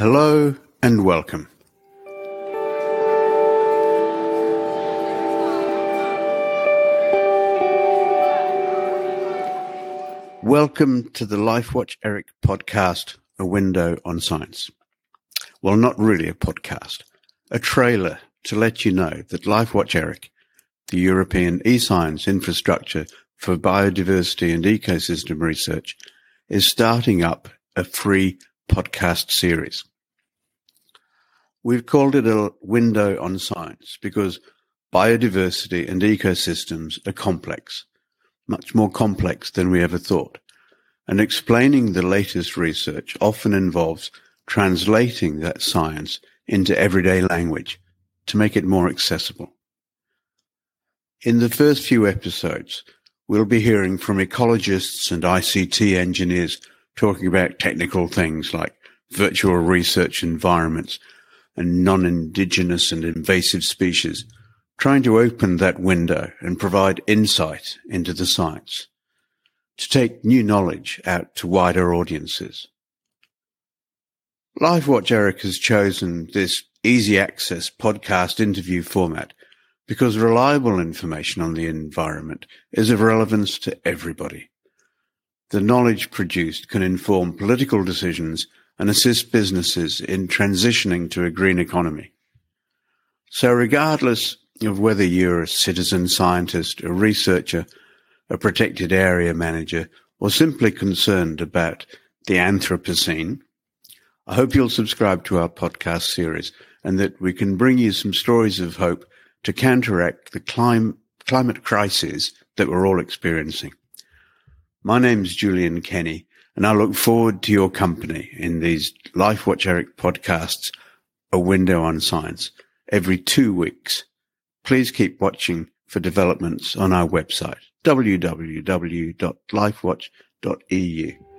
Hello and welcome. Welcome to the LifeWatch ERIC podcast, A Window on Science. Well, not really a podcast, a trailer to let you know that LifeWatch ERIC, the European e-science infrastructure for biodiversity and ecosystem research, is starting up a free podcast series. We've called it a window on science because biodiversity and ecosystems are complex, much more complex than we ever thought. And explaining the latest research often involves translating that science into everyday language to make it more accessible. In the first few episodes, we'll be hearing from ecologists and ICT engineers talking about technical things like virtual research environments and non-indigenous and invasive species, trying to open that window and provide insight into the science, to take new knowledge out to wider audiences. LifeWatch ERIC has chosen this easy access podcast interview format because reliable information on the environment is of relevance to everybody. The knowledge produced can inform political decisions and assist businesses in transitioning to a green economy. So regardless of whether you're a citizen scientist, a researcher, a protected area manager, or simply concerned about the Anthropocene, I hope you'll subscribe to our podcast series and that we can bring you some stories of hope to counteract the clim- climate crisis that we're all experiencing. My name's Julian Kenny, and I look forward to your company in these LifeWatch ERIC podcasts, A Window on Science, every two weeks. Please keep watching for developments on our website, www.lifewatch.eu.